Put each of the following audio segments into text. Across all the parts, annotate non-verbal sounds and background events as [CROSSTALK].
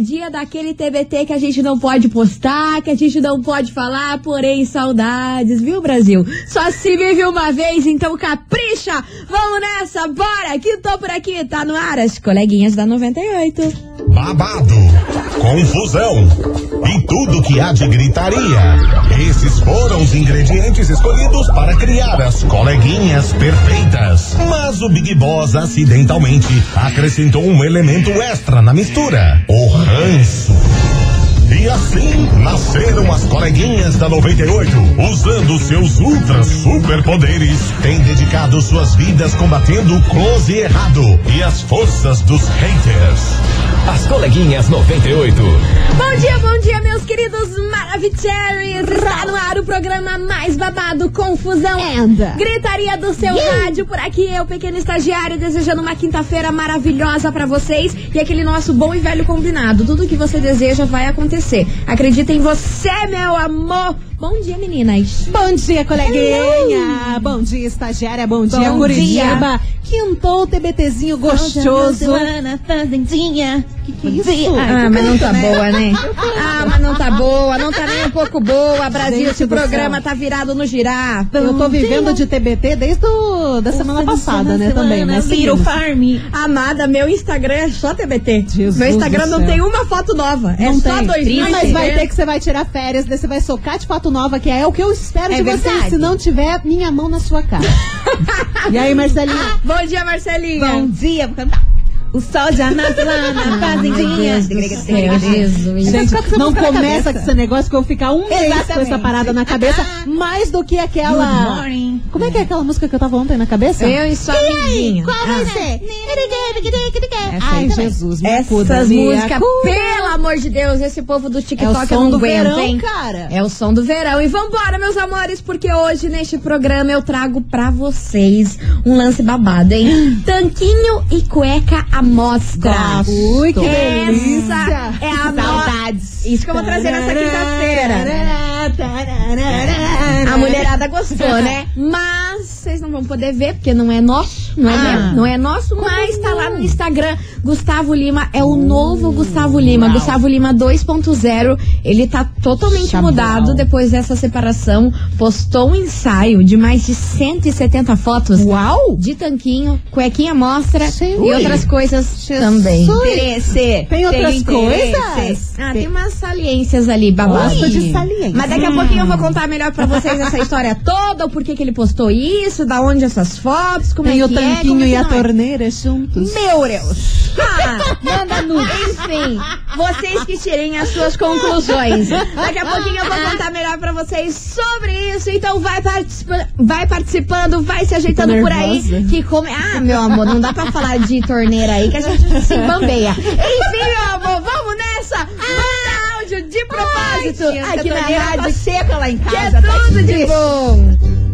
dia daquele TBT que a gente não pode postar, que a gente não pode falar, porém saudades, viu, Brasil? Só se vive uma vez, então capricha! Vamos nessa, bora! Que tô por aqui, tá no ar, as coleguinhas da 98. babado, confusão e tudo que há de gritaria. Esses foram os ingredientes escolhidos para criar as coleguinhas perfeitas. Mas o Big Boss acidentalmente acrescentou um elemento extra na mistura: o ranço. E assim nasceram as coleguinhas da 98, usando seus ultra superpoderes, têm dedicado suas vidas combatendo o close e errado e as forças dos haters. As coleguinhas 98. Bom dia, bom dia, meus queridos Maravicheries! Tá no ar o programa mais babado, confusão, And. gritaria do seu rádio. Por aqui eu, pequeno estagiário, desejando uma quinta-feira maravilhosa pra vocês e aquele nosso bom e velho combinado. Tudo que você deseja vai acontecer. Acredita em você, meu amor! Bom dia, meninas! Bom dia, coleguinha. Bom dia, estagiária. Bom dia, Bom Curitiba. Quintou o TBTzinho gostoso. fazendinha. Que é isso? Ah, mas não tá boa, né? Ah, mas não tá boa, não tá nem um pouco boa. Brasil, Gente esse programa céu. tá virado no girar. Eu tô vivendo de TBT desde o, da semana passada, né, também, né? Little seguimos. Farm. Amada, meu Instagram é só TBT. Jesus meu Instagram não tem uma foto nova. é Não só tem. dois dias. Mas vai ter que você vai tirar férias, daí você vai socar de foto nova, que é o que eu espero É de verdade. se não tiver minha mão na sua cara. [LAUGHS] e aí, Marcelinha? Bom dia, Marcelinha. Bom dia, vou cantar. O sol já nasce lá na fazendinha. Jesus. Gente, ficar com essa não começa com esse negócio que eu vou ficar um mês com essa parada na cabeça, mais do que aquela. Good morning. Como é que é aquela música que eu tava ontem na cabeça? Eu e sua amiguinha. Qual vai Ah. ser? Ai, aí também. Jesus, me acuda, Essas músicas, pelo amor de Deus, esse povo do É TikTok o eu som do aguento, verão, hein? cara. É o som do verão. E vambora, meus amores, porque hoje neste programa eu trago pra vocês um lance babado, hein? [GASPS] Tanquinho e cueca à mostra. Ui, que delícia. Essa é a. Saudades. Isso que eu vou trazer nessa quinta-feira. A mulherada gostou, né? Mas vocês não vão poder ver, porque não é nosso, não é, Ah. não é nosso, mas tá lá no Instagram. Gustavo Lima é o novo Gustavo Lima. Uau. Gustavo Lima 2.0. Ele tá totalmente mudado depois dessa separação. Postou um ensaio de mais de 170 fotos Uau! de tanquinho, cuequinha mostra e outras coisas Jesus. também. Interesse. Tem outras interesse. coisas? Ah, tem umas saliências ali, babado. Gosto de saliência. Mas daqui a pouquinho eu vou contar melhor pra vocês essa [LAUGHS] história toda, o porquê que ele postou isso, da onde essas fotos, como Tem é que é, tanquinho e a torneira juntos. Meu Deus! Ah, manda nudes. Enfim, vocês que tirem as suas conclusões. Daqui a pouquinho eu vou contar melhor pra vocês sobre isso. Então vai, participa vai participando, vai se ajeitando por aí. Que come... Ah, meu amor, não dá pra falar de torneira aí que a gente se bambeia. Enfim, meu amor, vamos nessa! Manda áudio de propósito aqui na rádio. Tá seca lá em Que é casa. tá tudo de difícil. bom.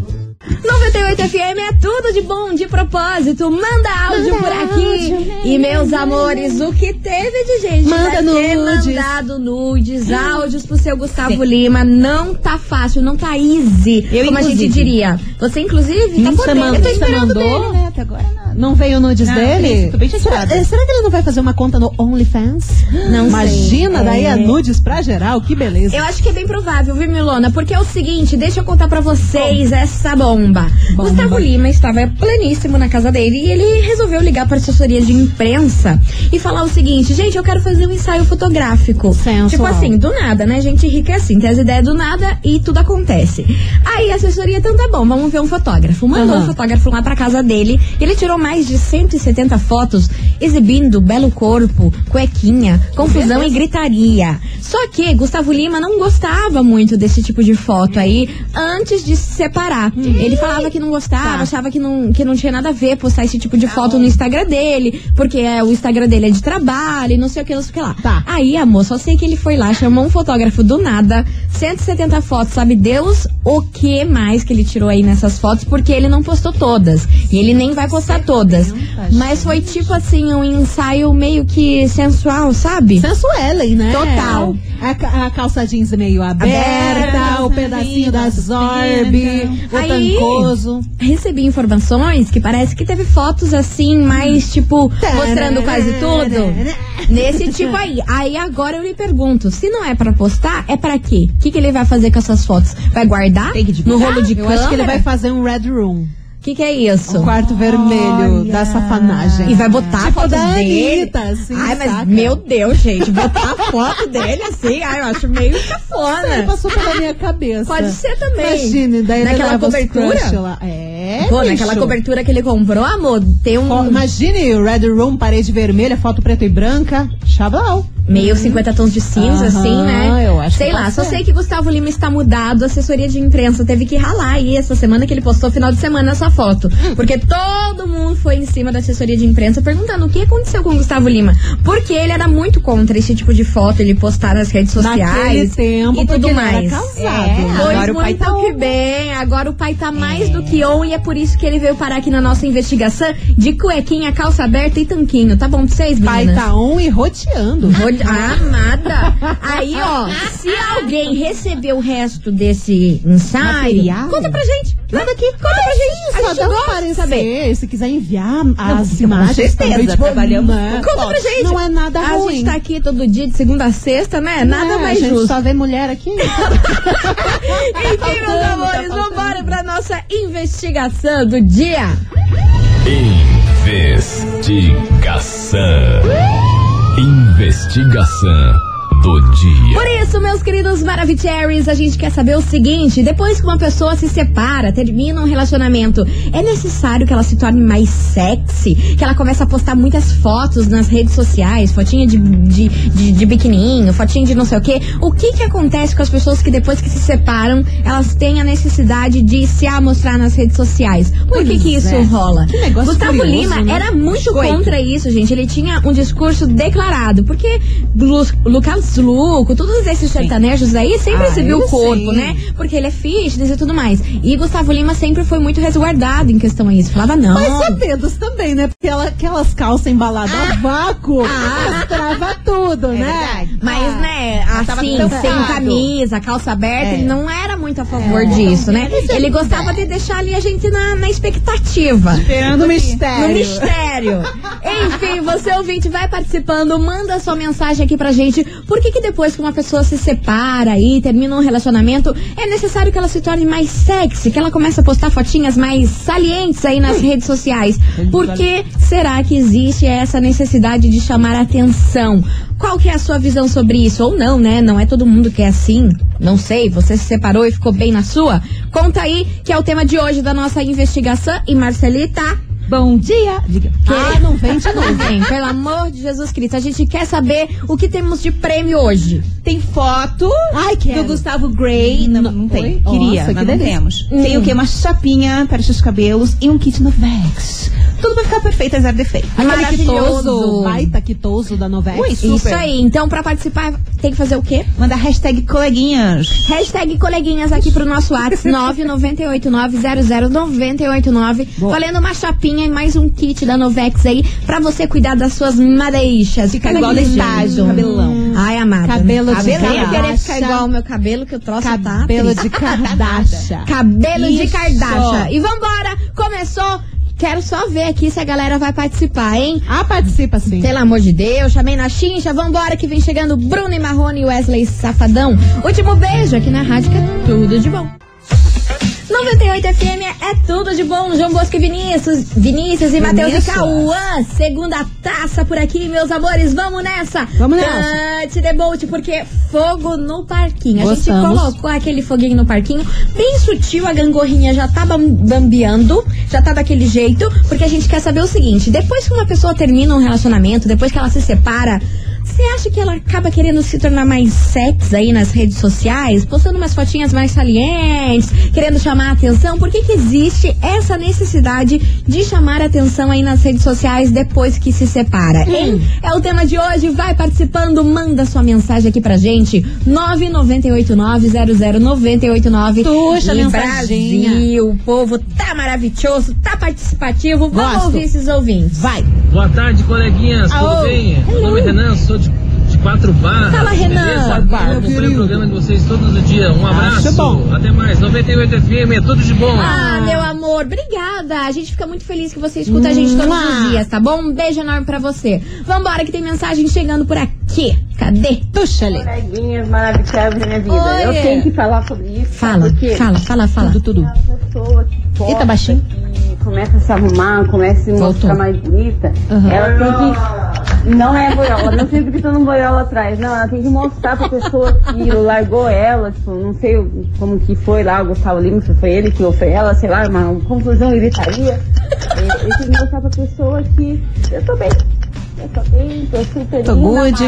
98 FM é tudo de bom, de propósito. Manda áudio por aqui. E meus amores, o que teve de gente Manda nudes. mandado nudes, áudios pro seu Gustavo Lima. Não tá fácil, não tá easy. Eu, como a gente inclusive. diria. Você, inclusive, tá podendo. mandou? Eu tô esperando mandou? dele, né? Até agora nada. Não veio nudes Não, dele? tô bem será, eh, será que ele não vai fazer uma conta no OnlyFans? [GASPS] Não Imagina, sei. daí É. a nudes pra geral, que beleza. Eu acho que é bem provável, viu, Milona? Porque é o seguinte, deixa eu contar pra vocês essa bomba. Bomba. Gustavo Lima estava pleníssimo na casa dele e ele resolveu ligar pra assessoria de imprensa e falar o seguinte, gente, eu quero fazer um ensaio fotográfico. Sensual. Tipo assim, do nada, né? Gente rica é assim, tem as ideias do nada e tudo acontece. Aí a assessoria, então tá bom, vamos ver um fotógrafo. Mandou Aham. um fotógrafo lá pra casa dele ele tirou mais de 170 fotos exibindo belo corpo, cuequinha, confusão e gritaria. Só que Gustavo Lima não gostava muito desse tipo de foto aí antes de se separar. Ele falava que não gostava, Tá. achava que não, que não tinha nada a ver postar esse tipo de foto no Instagram dele, porque é, o Instagram dele é de trabalho e não sei o que, não sei o que lá. Tá. Aí, amor, só sei que ele foi lá, chamou um fotógrafo do nada, 170 fotos, sabe Deus o que mais que ele tirou aí nessas fotos, porque ele não postou todas. E ele nem vai postar todas. Mas foi tipo assim, um ensaio meio que sensual, sabe? Sensuelen, né? Total. A, a calça jeans meio aberta, Aberta, o pedacinho da Zorb, o Aí- tancoso. Recebi informações que parece que teve fotos assim, mais tipo, mostrando quase tudo. Nesse tipo aí. Aí agora eu lhe pergunto, se não é pra postar, é pra quê? O que, que ele vai fazer com essas fotos? Vai guardar? No rolo de Eu câmera? acho que ele vai fazer um red room. O que, que é isso? Um quarto vermelho da safanagem. E vai botar tipo fotos da dele. Anitta, assim, ai, mas saca? meu Deus, gente, botar a foto dele assim, ai, eu acho meio cafona. passou pela minha cabeça. Pode ser também. Imagine, daí Naquela cobertura? lá. É, Pô, bicho. naquela cobertura que ele comprou, amor, tem um Imagine o Red Room, parede vermelha, foto preta e branca. Chablau. meio 50 tons de cinza, Aham, assim, né? eu acho Sei lá, só ser. sei que Gustavo Lima está mudado, a assessoria de imprensa teve que ralar aí essa semana que ele postou final de semana essa foto. Porque todo mundo foi em cima da assessoria de imprensa perguntando o que aconteceu com o Gustavo Lima. Porque ele era muito contra esse tipo de foto, ele postar nas redes sociais tempo, e tudo mais. era casado. É, né? Pois Agora o pai muito tá que bem, agora o pai tá mais do que on e é por isso que ele veio parar aqui na nossa investigação de cuequinha, calça aberta e tanquinho. Tá bom pra vocês, Pai meninas? tá on e roteando. Vou- Amada! Aí, ó, se alguém recebeu o resto desse ensaio, Material? conta pra gente. Manda aqui, conta pra gente. Só A gente dá gosta de saber. Se quiser enviar as com imagens certeza, também, tipo, trabalhamos né? Conta pra gente. Não é nada A ruim. gente tá aqui todo dia, de segunda a sexta, né? Nada É, mais a gente justo. só vê mulher aqui. [LAUGHS] [LAUGHS] Enfim, meus amores, vambora pra nossa investigação do dia. Investigação. Investigação do dia. Por isso, meus queridos Maravicheries, a gente quer saber o seguinte: depois que uma pessoa se separa, termina um relacionamento, é necessário que ela se torne mais sexy? Que ela comece a postar muitas fotos nas redes sociais, fotinha de, de, de, de biquininho, fotinha de não sei o quê? O que que acontece com as pessoas que depois que se separam, elas têm a necessidade de se amostrar nas redes sociais? Por que que isso é. rola? Que negócio Gustavo curioso, Lima né? era muito contra isso, gente. Ele tinha um discurso declarado, porque Lu- Lucas Luco, todos esses sertanejos aí sempre Ah, exibiu o corpo, sim. né? Porque ele é fitness e tudo mais. E Gustavo Lima sempre foi muito resguardado em questão a isso. Falava, não. Mas é dedos também, né? Porque ela, aquelas calças embaladas a vácuo Ah. mostrava tudo, né? verdade. Mas, né, tava assim, sem camisa, calça aberta, É. ele não era muito a favor disso, né? Ele gostava de deixar ali a gente na, na expectativa. Esperando o No mistério. Enfim, você ouvinte vai participando, manda sua mensagem aqui pra gente. Por que que depois que uma pessoa se separa e termina um relacionamento, é necessário que ela se torne mais sexy, que ela comece a postar fotinhas mais salientes aí nas redes sociais? Por que será que existe essa necessidade de chamar atenção? Qual que é a sua visão sobre isso? Ou não, né? Não é todo mundo que é assim. Não sei, você se separou e ficou bem na sua? Conta aí, que é o tema de hoje da nossa investigação. E Marcelita, Bom dia. Diga. ah, não vem de novo, hein? Pelo amor de Jesus Cristo. A gente quer saber o que temos de prêmio hoje. Tem foto Ai, do. Gustavo Gray. Não, não tem. Oi? Queria, Nossa, mas que não temos. Hum. Tem o quê? Uma chapinha para os seus cabelos e um kit no Vex. Tudo pra ficar perfeito, zero defeito. Maravilhoso. baita quitoso da novela. Ui, Isso Super. aí. Então, pra participar, tem que fazer o quê? Manda hashtag coleguinhas. Hashtag coleguinhas aqui pro nosso WhatsApp [LAUGHS] 998900989. Valendo uma chapinha e mais um kit da Novex aí pra você cuidar das suas madeixas. Fica Olha igual estágio, cabelão. Ai, amada. Cabelo de Cabelo querer Kardashian. ficar igual ao meu cabelo, que o troço tá Cabelo de Kardashian. Cabelo de Isso. Kardashian. E vambora! Começou! Quero só ver aqui se a galera vai participar, hein? Ah, participa sim. Pelo amor de Deus, chamei na chincha, vambora que vem chegando Bruno e Marrone e Wesley Safadão. Último beijo aqui na rádio que é tudo de bom. 98 FM é tudo de bom. João Bosco e Vinícius, Vinícius e Matheus e. Cauã. Segunda taça por aqui, meus amores. Vamos nessa. Vamos nessa. Cante debolt, porque fogo no parquinho. A gente Gostamos. colocou aquele foguinho no parquinho, bem sutil. A gangorrinha já tá bam- bambeando, já tá daquele jeito, porque a gente quer saber o seguinte: depois que uma pessoa termina um relacionamento, depois que ela se separa. Você acha que ela acaba querendo se tornar mais sexy aí nas redes sociais, postando umas fotinhas mais salientes, querendo chamar a atenção? Por que, que existe essa necessidade de chamar a atenção aí nas redes sociais depois que se separa? Hein? É o tema de hoje. Vai participando, manda sua mensagem aqui pra gente. 998900989. Puxa, e mensaginha. Brasil, o povo tá maravilhoso, tá participativo. Vamos Gosto. ouvir esses ouvintes. Vai. Boa tarde, coleguinhas. Alô. Tudo bem? Meu nome é Renan, sou de, de quatro barras. Fala, Renan. Beleza? Eu acompanho o programa de vocês todos os dias. Um abraço. bom. Até mais. 98 FM, é tudo de bom. Ah, meu amor, obrigada. A gente fica muito feliz que você escuta a gente todos os dias, tá bom? Um beijo enorme pra você. Vambora, que tem mensagem chegando por aqui. Cadê? Puxa ali. coleguinhas maravilhosas da minha vida. Oi. Eu tenho que falar sobre isso. Fala, fala, fala, fala. Tudo, tudo. posta, Eita, baixinho. que começa a se arrumar, começa a se Voltou. mostrar mais bonita, Uhum. ela tem que. Não é boiola, não sei gritando boiola atrás. Não, ela tem que mostrar pra pessoa que largou ela, tipo, não sei como que foi lá, o Gustavo Lima, se foi ele que foi ela, sei lá, uma confusão gritaria. É, Eu tenho que mostrar pra pessoa que eu tô bem. Eu tô bem, tô super Tô linda, good.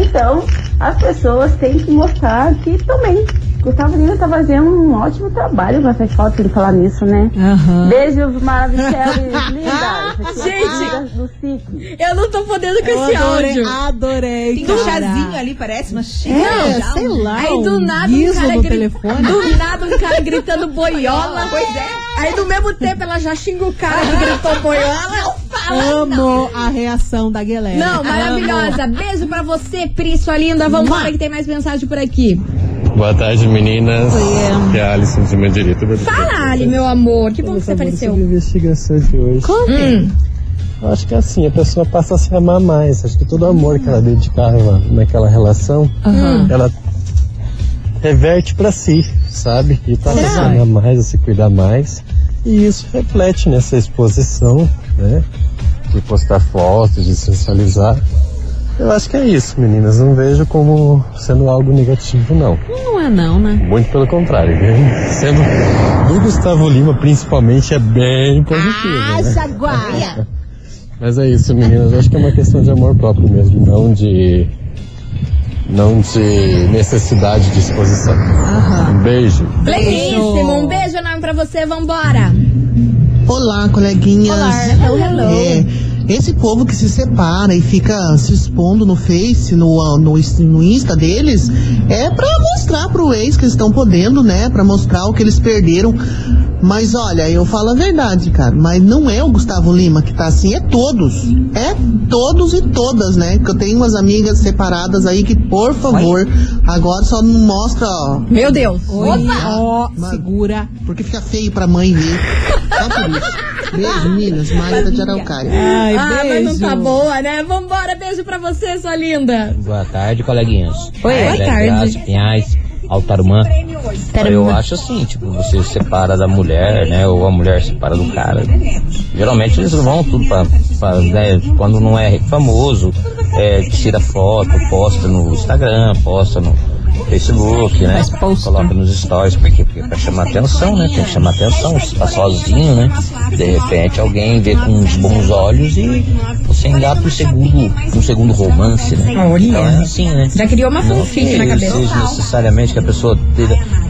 Então, as pessoas têm que mostrar que estão bem. Gustavo Lima tá fazendo um ótimo trabalho com essa falta de falar nisso, né? Aham. Beijos maravilhosos, [LAUGHS] lindas. Gente. do SIC. Eu não tô podendo com Eu esse adorei, áudio. adorei. Tem um chazinho ali, parece uma xícara. É, já, sei lá. Aí do nada um cara no gri- telefone. Do nada um cara gritando boiola. Pois é. Aí do mesmo tempo ela já xinga o cara que gritou boiola. Amo a reação da galera. Não, maravilhosa. Beijo pra você, Pri, sua linda. Vambora que tem mais mensagem por aqui. Boa tarde, meninas. Oi, Que é a Alisson de Mandirita. Fala, Ali, meu amor. Que bom que você apareceu. Investigação de hoje. Hum. Eu acho que é assim, a pessoa passa a se amar mais. Acho que todo o amor que ela dedicava naquela relação, ela reverte pra si, sabe? E passa a se amar mais, a se cuidar mais. E isso reflete nessa exposição, né? De postar fotos, de sensualizar. Eu acho que é isso, meninas. Não vejo como sendo algo negativo, não. Não é não, né? Muito pelo contrário, bem, sendo do Gustavo Lima principalmente é bem positivo. Ah, né? jaguaia. [LAUGHS] Mas é isso, meninas. Acho que é uma questão de amor próprio mesmo, não de não de necessidade de exposição. Um beijo. Pleníssimo. Um beijo enorme pra você. Vambora. Olá, coleguinhas. Olá, hello, hello. É, esse povo que se separa e fica se expondo no Face, no, no, no Insta deles, é pra mostrar pro ex que eles estão podendo, né? Pra mostrar o que eles perderam. Mas olha, eu falo a verdade, cara. Mas não é o Gustavo Lima que tá assim, é todos. É todos e todas, né? Que eu tenho umas amigas separadas aí que, por favor, agora só não mostra, ó. Meu Deus. Oi, Ó, segura. Porque fica feio pra mãe ver. Só por isso. Beijo, meninas. Marta de Araucária. Ai, ah, mas beijo. não tá boa, né? Vambora. Beijo pra você, sua linda. Boa tarde, coleguinhas. Oi, boa tarde. Pinhais, Altarumã. Eu acho assim, tipo, você separa da mulher, né? Ou a mulher separa do cara. Geralmente eles vão tudo pra, pra, né, quando não é famoso, é, tira foto, posta no Instagram, posta no Facebook, né? Coloca nos stories. Porque é pra chamar atenção, né? Tem que chamar atenção. Você tá sozinho, né? De repente alguém vê com uns bons olhos e você engata um segundo, um segundo romance, né? Olha. Então é assim, né? Já criou uma Não fanfic na cabeça. seja necessariamente que a pessoa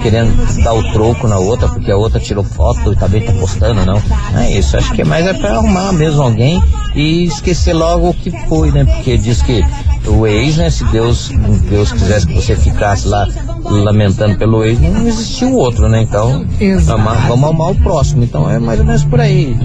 querendo dar o troco na outra, porque a outra tirou foto e também tá postando, não. Não é isso. Acho que é mais é pra arrumar mesmo alguém e esquecer logo o que foi, né? Porque diz que o ex, né? Se Deus, Deus quisesse que você ficasse lá lamentando pelo ex, não existia o outro, né? Então, amar- vamos amar o próximo. Então é mais ou menos por aí.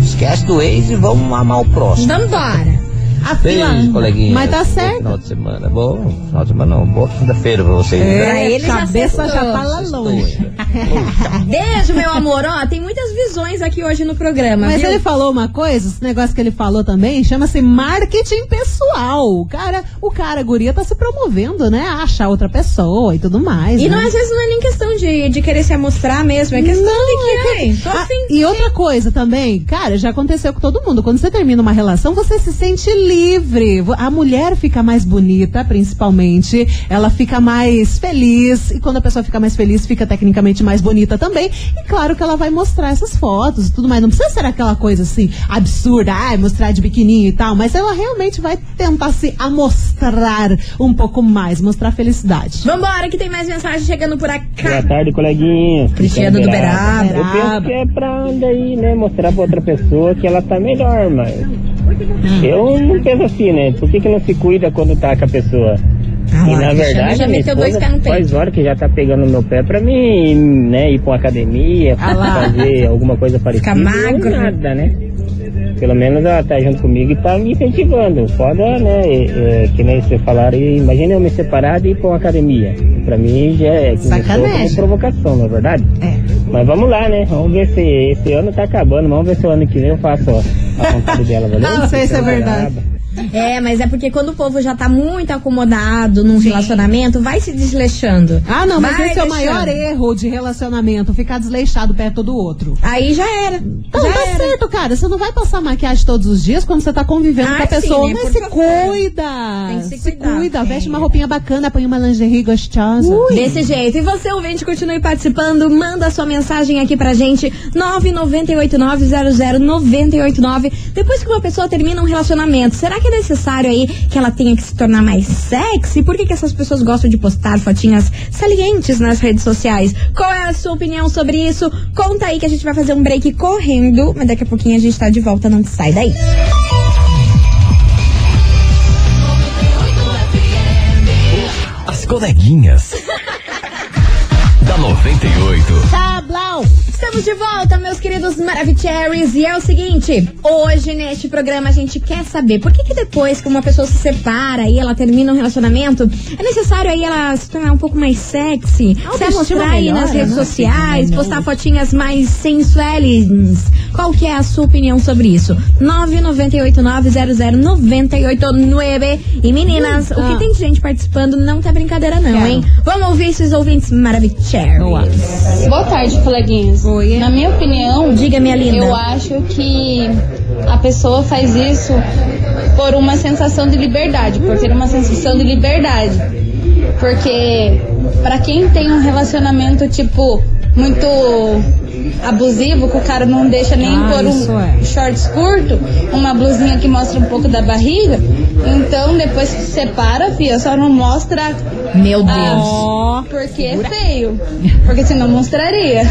Esquece do ex e vamos amar o próximo. Vambora. A fila. Beijo, coleguinha. Mas tá certo. Final de semana. Bom, final de semana não. Boa quinta-feira pra vocês. É, Pra ele já cabeça já, sextou. tá lá longe. [LAUGHS] Beijo, meu amor. Ó, tem muitas visões aqui hoje no programa. Mas viu? ele falou uma coisa, esse negócio que ele falou também, chama-se marketing pessoal. O cara, o cara, a guria, tá se promovendo, né? A achar outra pessoa e tudo mais. E né? não, às vezes não é nem questão de, de querer se amostrar mesmo, é questão Não, de que, é ai, tô Ah, afim. e outra coisa também, cara, já aconteceu com todo mundo. Quando você termina uma relação, você se sente livre. A mulher fica mais bonita, principalmente. Ela fica mais feliz. E quando a pessoa fica mais feliz, fica tecnicamente mais bonita também. E claro que ela vai mostrar essas fotos e tudo mais. Não precisa ser aquela coisa assim, absurda, ai, mostrar de biquininho e tal. Mas ela realmente vai tentar se amostrar um pouco mais, mostrar felicidade. Vambora, que tem mais mensagem chegando por aqui. Boa tarde, coleguinha. Cristiano do Beraba. Eu penso que é pra daí, né, mostrar pra outra pessoa que ela tá melhor, mas. Eu não penso assim, né? Por que, que não se cuida quando tá com a pessoa? Ah e na verdade, já minha esposa faz hora que já tá pegando meu pé pra mim, né, ir pra uma academia, Ah fazer alguma coisa parecida. Ficar magro. Nada, né? Pelo menos ela tá junto comigo e tá me incentivando. Foda, né? É, é, que nem você falaram, e imagina eu me separar e ir pra uma academia. Pra mim já é Sacanagem. como provocação, não é verdade? É. Mas vamos lá, né? Vamos ver se esse ano tá acabando. Vamos ver se o ano que vem eu faço a, a vontade dela, [LAUGHS] valeu? Não sei se é verdade. É, mas é porque quando o povo já tá muito acomodado num relacionamento, vai se desleixando. Ah, não, mas Vai esse é o maior erro de relacionamento, ficar desleixado perto do outro. Aí já era. Não, já tá era. certo, cara. Você não vai passar maquiagem todos os dias quando você tá convivendo Ah, com a sim, pessoa. né? Mas Por se favor. cuida. Tem que se cuidar. cuida. Veste É. uma roupinha bacana, põe uma lingerie gostosa. Desse jeito. E você, ouvinte, continue participando. Manda sua mensagem aqui pra gente. 998900989. Depois que uma pessoa termina um relacionamento, será que é necessário aí que ela tenha que se tornar mais sexy? Por que, que essas pessoas gostam de postar fotinhas salientes nas redes sociais? Qual é a sua opinião sobre isso? Conta aí que a gente vai fazer um break correndo. Mas daqui a pouquinho a gente tá de volta. Não sai daí. As coleguinhas. [LAUGHS] da 98. Tá, Blau. Estamos de volta, meus queridos Maravicheries. E é o seguinte: hoje neste programa a gente quer saber por que, que depois que uma pessoa se separa e ela termina um relacionamento, é necessário aí ela se tornar um pouco mais sexy, se mostrar aí nas redes né? sociais, Não. postar fotinhas mais sensuais. Qual que é a sua opinião sobre isso? 998900989. E meninas, o que Ah. tem de gente participando não tá brincadeira não, Quero. hein? Vamos ouvir esses ouvintes Maravicheries. Boa tarde, coleguinhas. Oi. Na minha opinião, Diga, minha linda. eu acho que a pessoa faz isso por uma sensação de liberdade, por ter uma sensação de liberdade. Porque pra quem tem um relacionamento tipo muito abusivo, que o cara não deixa nem Ah, pôr um é. shorts curto, uma blusinha que mostra um pouco da barriga, então depois que se separa, fia, só não mostra Meu Deus. ah, porque é feio. Porque senão mostraria.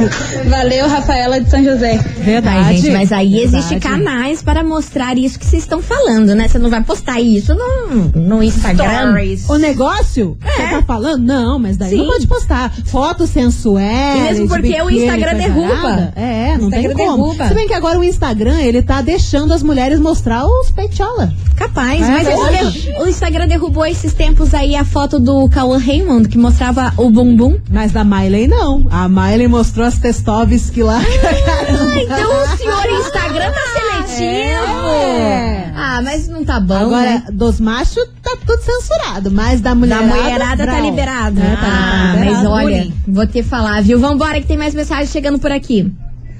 [LAUGHS] Valeu, Rafaela de São José. Verdade. Ai, gente, mas aí existem Verdade. canais para mostrar isso que vocês estão falando, né? Você não vai postar isso no, no Instagram. O negócio? Você tá falando? Não, mas daí Sim. não pode postar. Foto sensual. E mesmo porque o Instagram derruba. É, não O tem Instagram como. derruba. Se bem que agora o Instagram, ele tá deixando as mulheres mostrar os peitola. Capaz, É, mas olha, o Instagram derrubou esses tempos aí a foto do Cauã Raymond, que mostrava o bumbum. Mas da Miley não. A Miley mostrou as Testovski lá. Ah, [LAUGHS] então o senhor Instagram tá seletivo. É. Ah, mas não tá bom, Agora, né? dos machos tá tudo censurado, mas da Da mulherada... mulherada tá liberado. É, tá ah, liberado. mas olha, Bonito. vou te falar, viu? Vambora que tem mais mensagem chegando por aqui.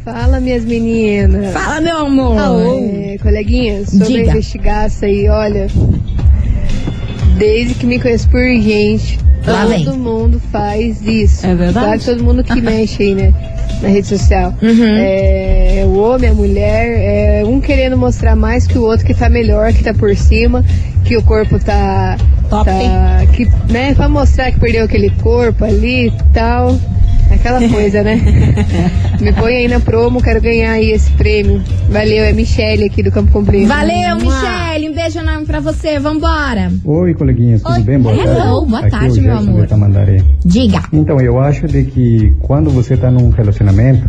Fala, minhas meninas. Fala, meu amor. É, coleguinhas, sobre Diga. a investigaça aí, olha. Desde que me conheço por gente, Lá vem. todo mundo faz isso. É verdade? Claro todo mundo que mexe aí, né? Na rede social. Uhum. É, o homem, a mulher, é, um querendo mostrar mais que o outro que tá melhor, que tá por cima, que o corpo tá. Top. tá que, né, pra mostrar que perdeu aquele corpo ali e tal. Aquela coisa, né? [LAUGHS] Me põe aí na promo, quero ganhar aí esse prêmio. Valeu, é Michele aqui do Campo Comprido. Valeu, Michele. Um beijo enorme pra você. Vambora. Oi, coleguinhas, tudo Oi. bem? Boa Hello, tarde. boa Aqui tarde, é o meu amor. Diga. Então, eu acho de que quando você está num relacionamento,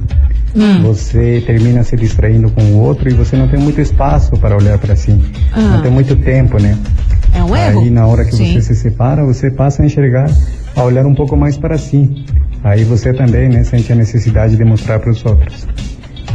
Hum. você termina se distraindo com o outro e você não tem muito espaço para olhar para si. Ah. Não tem muito tempo, né? É um erro? Aí, na hora que Sim. você se separa, você passa a enxergar, a olhar um pouco mais para si. Aí você também, né, sente a necessidade de mostrar para os outros.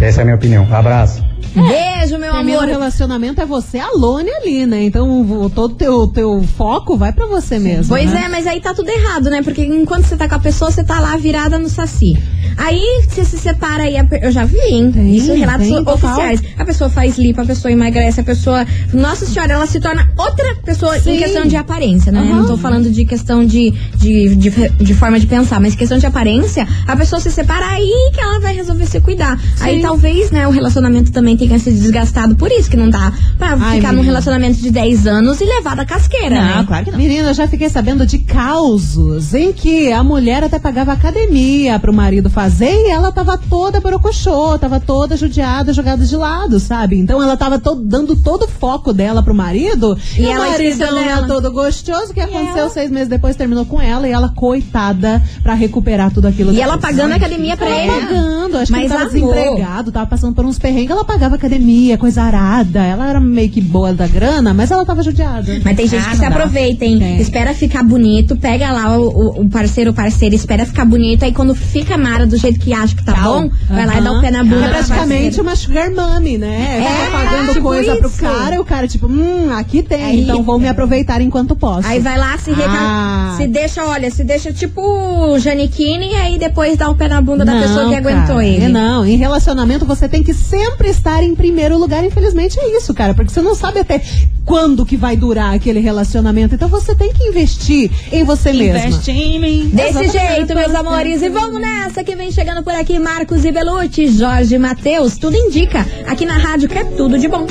Essa é a minha opinião. Abraço. Beijo, meu Termina o amor. relacionamento é você alone ali, né? Então o- todo teu teu foco vai pra você mesmo. Pois né? é, mas aí tá tudo errado, né? Porque enquanto você tá com a pessoa, você tá lá virada no saci. Aí você se separa aí, a pe- eu já vi, hein? Tem, Isso relatos tem, total. oficiais. A pessoa faz lipo, a pessoa emagrece, a pessoa. Nossa senhora, ela se torna outra pessoa Sim. em questão de aparência, né? Aham. Não tô falando de questão de, de, de, de forma de pensar, mas questão de aparência, a pessoa se separa aí que ela vai resolver se cuidar. Aí talvez, né, o relacionamento também tenha se desgastado. Por isso que não dá pra Ai, ficar num menina. relacionamento de 10 anos e levar da casqueira, né? claro que não. Menina, eu já fiquei sabendo de causos em que a mulher até pagava academia pro marido fazer e ela tava toda borocochô, tava toda judiada, jogada de lado, sabe? Então ela tava to- dando todo o foco dela pro marido E e, o ela né, dela. todo gostoso. O que aconteceu seis meses depois terminou com ela e ela, coitada, pra recuperar tudo aquilo. E ela pagando a academia pra Ela ele. pagando, acho Mas que ele tava amor. desempregado, tava passando por uns perrengues, ela pagava frequentava academia, coisa arada. Ela era meio que boa da grana, mas ela tava judiada. Mas tem gente Ah, que se dá. aproveita, hein? Tem. Espera ficar bonito, pega lá o, o- o parceiro ou parceira, espera ficar bonito, aí quando fica mara do jeito que acha que tá bom, vai lá e dá o pé na bunda. É da praticamente uma sugar mommy, né? É, pagando tipo coisa pro isso. cara e o cara, tipo, hum, aqui tem, Aí- então vou me aproveitar enquanto posso. Aí vai lá, se, reca... Ah. se deixa, olha, se deixa tipo Janiquine e aí depois dá o pé na bunda da Não, pessoa que aguentou cara, ele. Não, em relacionamento você tem que sempre estar em primeiro lugar. Infelizmente é isso, cara, porque você não sabe até quando que vai durar aquele relacionamento. Então você tem que investir em você mesma. Investe em mim. Desse Exatamente. jeito, meus amores. E vamos nessa que vem chegando por aqui Marcos e Belucci, Jorge Matheus. Tudo indica aqui na rádio que é tudo de bom.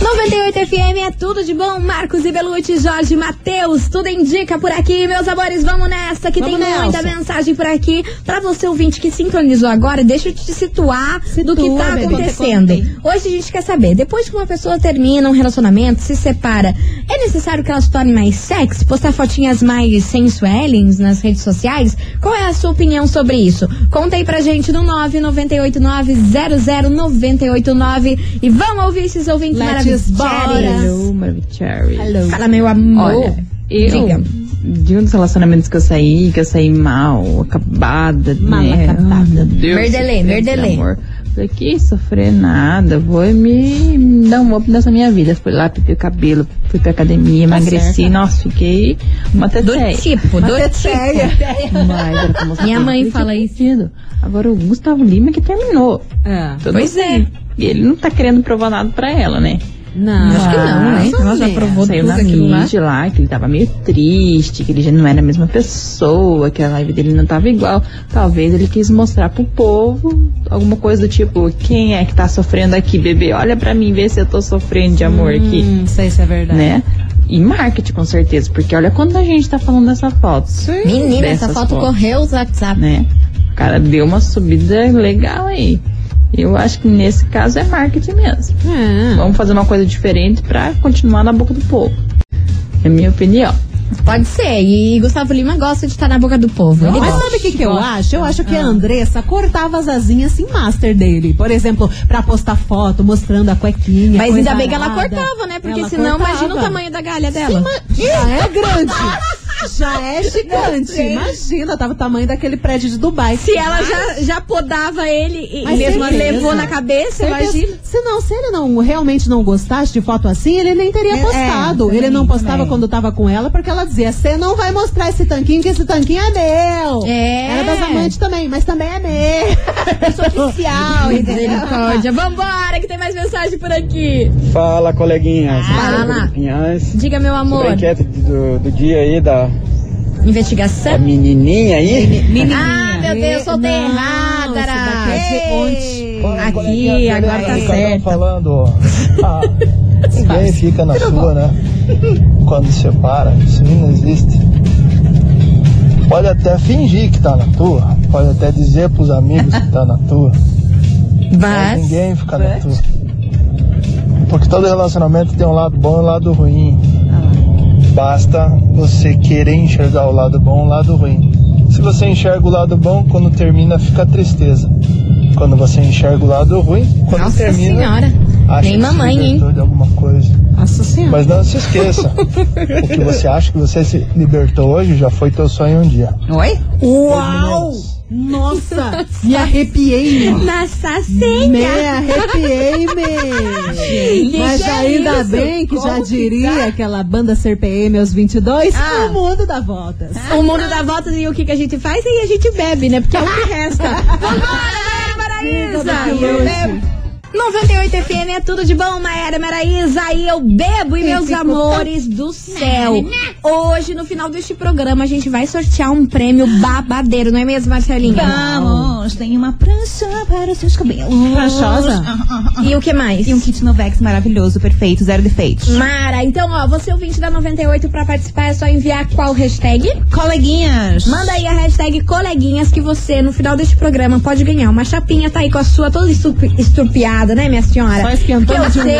98 FM é tudo de bom. Marcos e Belucci, Jorge Matheus. Tudo indica por aqui, meus amores. Vamos nessa que Vamos tem muita nessa. mensagem por aqui. Pra você ouvinte que sintonizou agora, deixa eu te situar do que tá bebê. acontecendo. Hoje a gente quer saber, depois que uma pessoa termina um relacionamento, se separa, é necessário que ela se torne mais sexy, postar fotinhas mais sensuelens nas redes sociais? Qual é a sua opinião sobre isso? Conta aí pra gente no 998900989 e vamos ouvir esses ouvintes Let's maravilhosos. Bora. Hello. Fala, meu amor. Olha, eu, Diga. de um dos relacionamentos que eu saí, que eu saí mal, acabada, Mal né? acabada. Meu Deus, Merdelê, merdelê. de amor. Falei, que sofrer nada, vou me dar um up nessa minha vida. Fui lá, pintei o cabelo, fui pra academia, Tá emagreci, certo. nossa, fiquei uma Do teteia. tipo, Uma do teteia. tipo. Mas Minha mãe fala isso. Agora o Gustavo Lima que terminou. É. Tudo Pois é. bem. E ele não tá querendo provar nada pra ela, né? Não, Acho que não, né? Ela já provou Saiu tudo na aquilo lá. mídia lá, que ele tava meio triste, que ele já não era a mesma pessoa, que a live dele não tava igual. Talvez ele quis mostrar pro povo alguma coisa do tipo, quem é que tá sofrendo aqui, bebê? Olha pra mim, vê se eu tô sofrendo de amor aqui. Hum, não sei se é verdade. Né? E marketing, com certeza, porque olha quanta gente tá falando dessa foto. Menina, essa foto fotos. correu os WhatsApp. Né? O cara deu uma subida legal aí. Eu acho que nesse caso é marketing mesmo. É. Vamos fazer uma coisa diferente pra continuar na boca do povo. É a minha opinião. Pode ser. E Gustavo Lima gosta de estar na boca do povo. Ele Mas gosta. sabe o que, que eu acho? Eu acho que Ah. a Andressa cortava as asinhas assim, master dele. Por exemplo, pra postar foto mostrando a cuequinha. Mas ainda bem que ela arada. cortava, né? Porque Ela senão cortava. imagina o tamanho da galha dela. Já é grande. Já é gigante. Imagina, tava o tamanho daquele prédio de Dubai. Se ela já, já podava ele e Mas mesmo certeza. levou na cabeça, Certeza. imagina. Se não, se ele não realmente não gostasse de foto assim, ele nem teria É, postado. também, ele não postava também. quando tava com ela, porque ela dizia: você não vai mostrar esse tanquinho, que esse tanquinho é meu. É. Era das amantes também, mas também é meu. [LAUGHS] Eu sou oficial? Misericórdia. Vambora, que tem mais mensagem por aqui. Fala, coleguinhas. Fala. Pinhães. Diga, meu amor. Sobre a enquete do, do dia aí da, Investigação? da menininha aí. Ah, meu Deus, soltei errada. é Aqui, agora tá certo. falando. [LAUGHS] Ah, ninguém fica na sua, né? Quando separa, isso não existe. Pode até fingir que tá na tua, pode até dizer pros amigos que tá na tua, [LAUGHS] mas Mas. ninguém fica na tua. Porque todo relacionamento tem um lado bom e um lado ruim. Basta você querer enxergar o lado bom e o lado ruim. Se você enxerga o lado bom, quando termina fica tristeza. Quando você enxerga o lado ruim, quando Nossa termina, senhora. acha Nem que mamãe, se hein? libertou de alguma coisa. Nossa senhora. Mas não se esqueça, o que você acha que você se libertou hoje já foi teu sonho um dia. Oi? Uau! Nossa, [LAUGHS] me arrepiei. Nossa Me senha. arrepiei, me. Mas que ainda bem que já Como que diria tá? aquela banda CPM aos 22, Ah. o mundo dá voltas. O mundo dá voltas e o que, que a gente faz? E a gente bebe, né? Porque é o que resta. [LAUGHS] Vambora, Maraísa! E eu bebo. 98 FM é tudo de bom, Maera Maraísa. E eu bebo, e meus amores do céu. Hoje, no final deste programa, a gente vai sortear um prêmio babadeiro, não é mesmo, Marcelinha? Vamos, tem uma prancha para os seus cabelos. Pranchosa? Ah, ah, ah. E o que mais? E um kit Novex maravilhoso, perfeito, zero defeitos. Mara, então, ó, você ouvinte da 98 pra participar é só enviar qual hashtag? Coleguinhas. Manda aí a hashtag coleguinhas que você, no final deste programa, pode ganhar uma chapinha, tá aí com a sua toda estrupiada, nada, né, minha senhora? Só esquentando eu de sei.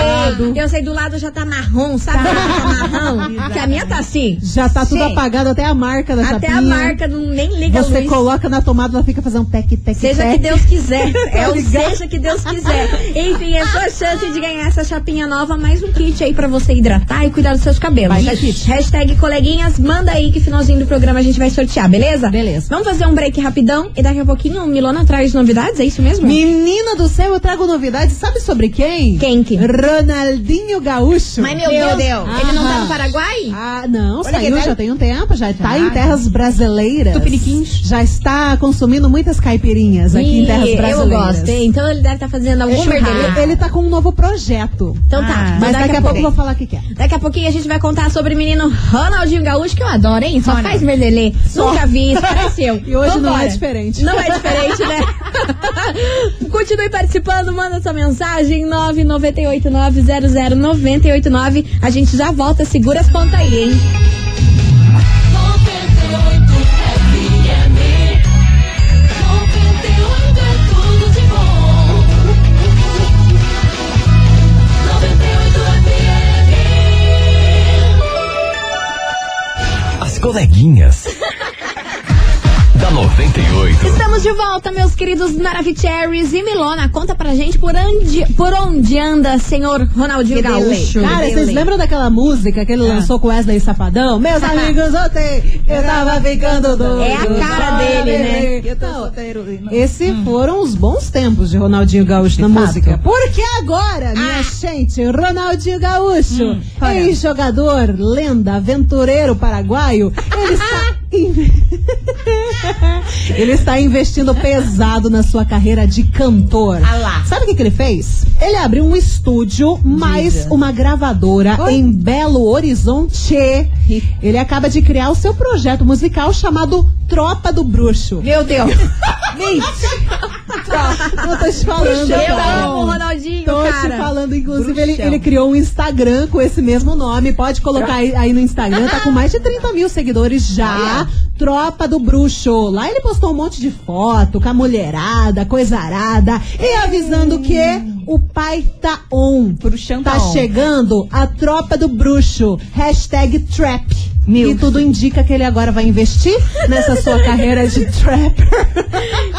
Eu sei, do lado já tá marrom, sabe? Tá marrom. que a minha tá assim. Já tá tudo Sei. apagado, até a marca da Até chapinha. a marca não, nem liga a Você coloca na tomada, ela fica fazendo tec, tec, Seja tec. que Deus quiser. [LAUGHS] É Tá o ligado? seja que Deus quiser. Enfim, é sua chance de ganhar essa chapinha nova, mais um kit aí pra você hidratar e cuidar dos seus cabelos. Vai, kit. Hashtag coleguinhas, manda aí que finalzinho do programa a gente vai sortear, beleza? Beleza. Vamos fazer um break rapidão e daqui a pouquinho o Milona traz novidades, é isso mesmo? Menina do céu, eu trago novidades. Sabe sobre quem? Quem que? Ronaldinho Gaúcho. Mas meu, Deus, ele não tá no Paraguai? Ah, não, Olha saiu já tem um tempo, já tá Já, em terras brasileiras. Tupiniquins. Já está consumindo muitas caipirinhas aqui em terras eu brasileiras. gosto, hein? Então ele deve estar fazendo algum merdelê. ele tá com um novo projeto. Então tá, Mas daqui, a pouco eu vou falar o que é. Daqui a pouquinho a gente vai contar sobre o menino Ronaldinho Gaúcho, que eu adoro, hein? Só faz merdelê. Nunca vi isso, pareceu. [LAUGHS] E hoje não Vambora. é diferente. Não é diferente, né? [LAUGHS] Continue participando, manda sua mensagem 998900989. A gente já volta, segura as pontas aí, hein? As coleguinhas. Da 98. Estamos de volta, meus queridos Maravicheries e Milona. Conta pra gente por onde, por onde anda, senhor Ronaldinho Gaúcho. Cara, vocês lembram daquela música que ele Ah. lançou com Wesley Safadão? [LAUGHS] Meus amigos, ontem eu tava ficando doido. É a cara dele, né? Então, esses foram os bons tempos de Ronaldinho Gaúcho na música. Porque agora, minha gente, Ronaldinho Gaúcho, ex-jogador, lenda, aventureiro paraguaio, ele [LAUGHS] está. [LAUGHS] ele está investindo pesado na sua carreira de cantor. Sabe o que, que ele fez? Ele abriu um estúdio mais uma gravadora em Belo Horizonte. Ele acaba de criar o seu projeto musical chamado Tropa do Bruxo. Meu Deus! [LAUGHS] Eu tô te falando. Eu cara. amo o Ronaldinho, Tô cara. te falando, inclusive, ele, ele criou um Instagram com esse mesmo nome. Pode colocar aí, aí no Instagram, tá com mais de 30 mil seguidores já. Tropa do Bruxo. Lá ele postou um monte de foto com a mulherada, coisa arada. E avisando que o pai tá on. Bruxão tá tá on. chegando a tropa do bruxo. Hashtag trap. E tudo indica que ele agora vai investir nessa sua [LAUGHS] carreira de trapper.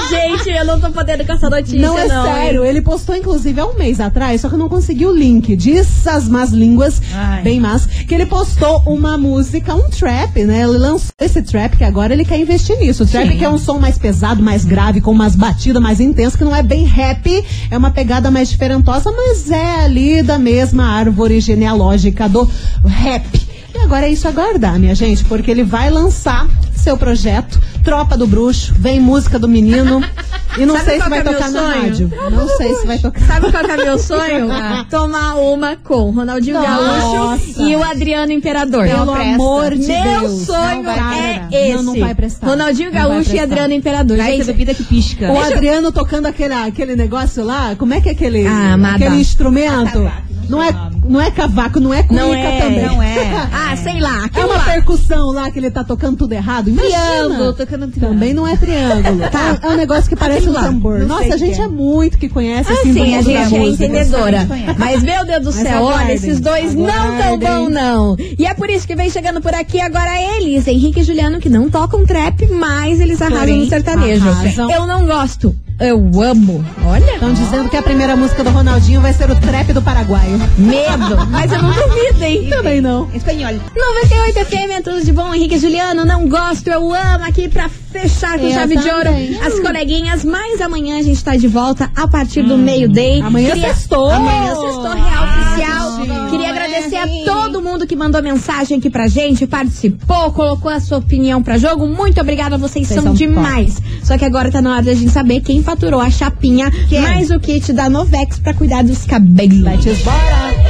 Gente, eu não tô podendo com essa notícia, Não é não, hein? sério, ele postou inclusive há um mês atrás, só que eu não consegui o link. Diz as más línguas, Ai. bem más, que ele postou uma música, um trap, né? Ele lançou esse trap que agora ele quer investir nisso. O trap Sim. que é um som mais pesado, mais grave, com umas batidas mais intensas, que não é bem rap, é uma pegada mais diferentosa, mas é ali da mesma árvore genealógica do rap. E agora é isso aguardar, minha gente, porque ele vai lançar seu projeto, Tropa do Bruxo, vem música do menino. [LAUGHS] E não Sabe sei se vai é meu tocar na sonho? rádio. Não sei se vai tocar. Sabe qual que é meu sonho? [LAUGHS] Tomar uma com Ronaldinho Nossa. Gaúcho e o Adriano Imperador. Pelo amor de Meu Deus. sonho Não vai. é esse. Não, não vai prestar. Ronaldinho Gaúcho e. Adriano Imperador. Vai Gente, bebida que pisca. O Adriano tocando aquele, aquele negócio lá, como é que é aquele, Ah, aquele instrumento? Não é, não é cavaco, não é cuíca Não é, também. não é. [LAUGHS] Ah, sei lá. É uma lá. percussão lá que ele tá tocando tudo errado. Imagina. Triângulo, tocando triângulo. Também não é triângulo. Tá. É, é um negócio que parece um lá. tambor. Nossa, a gente é. é muito que conhece Ah, assim sim, a mundo da gente é entendedora. Mas, meu Deus do céu, olha, aguardem. esses dois não tão Aguardem. bom, não. E é por isso que vem chegando por aqui agora eles, Henrique e Juliano, que não tocam trap, mas eles arrasam Porém, no sertanejo. arrasam. Eu não gosto. Eu amo. Olha. Estão dizendo que a primeira música do Ronaldinho vai ser o trap do Paraguaio. Medo. [LAUGHS] Mas eu não duvido, hein? Também não. Espanhol. 98 FM, é tudo de bom, Henrique e Juliano, não gosto, eu amo aqui pra fechar com Eu chave de também. ouro as coleguinhas, mas amanhã a gente tá de volta a partir do meio-day. Amanhã Queria- sextou. Amanhã sextou real oficial. sim. Queria agradecer a todo mundo que mandou mensagem aqui pra gente, participou, colocou a sua opinião pra jogo. Muito obrigada, vocês, Vocês são, demais. Só que agora tá na hora da gente saber quem faturou a chapinha, mais o kit da Novex pra cuidar dos cabelos. Let's bora.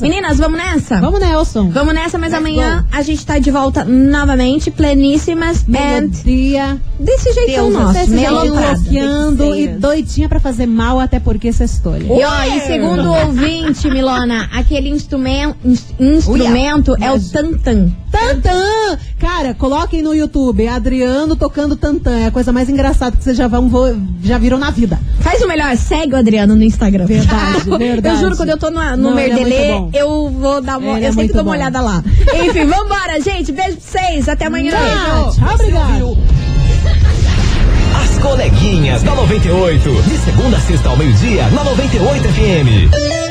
Meninas, vamos nessa? Vamos, Nelson. Vamos nessa, mas Let's amanhã a gente tá de volta novamente, pleníssimas and Melodia. desse jeitão Deus, nosso, Desse jeito e doidinha pra fazer mal, até porque sextou. E ó, e segundo o ouvinte, Milona, aquele instrumento, instrumento é o tantan. Tantã! Cara, coloquem no YouTube Adriano tocando tantã. É a coisa mais engraçada que vocês já, vão, já viram na vida. Faz o melhor, segue o Adriano no Instagram. Verdade, [LAUGHS] verdade. Eu juro, quando eu tô no, no é Merdelê, bom. eu vou dar uma. Ele é eu sempre dou uma olhada lá. Enfim, vambora, gente. Beijo pra vocês. Até amanhã. Tchau, tchau, obrigado. As coleguinhas da 98. De segunda a sexta ao meio-dia, na 98 FM.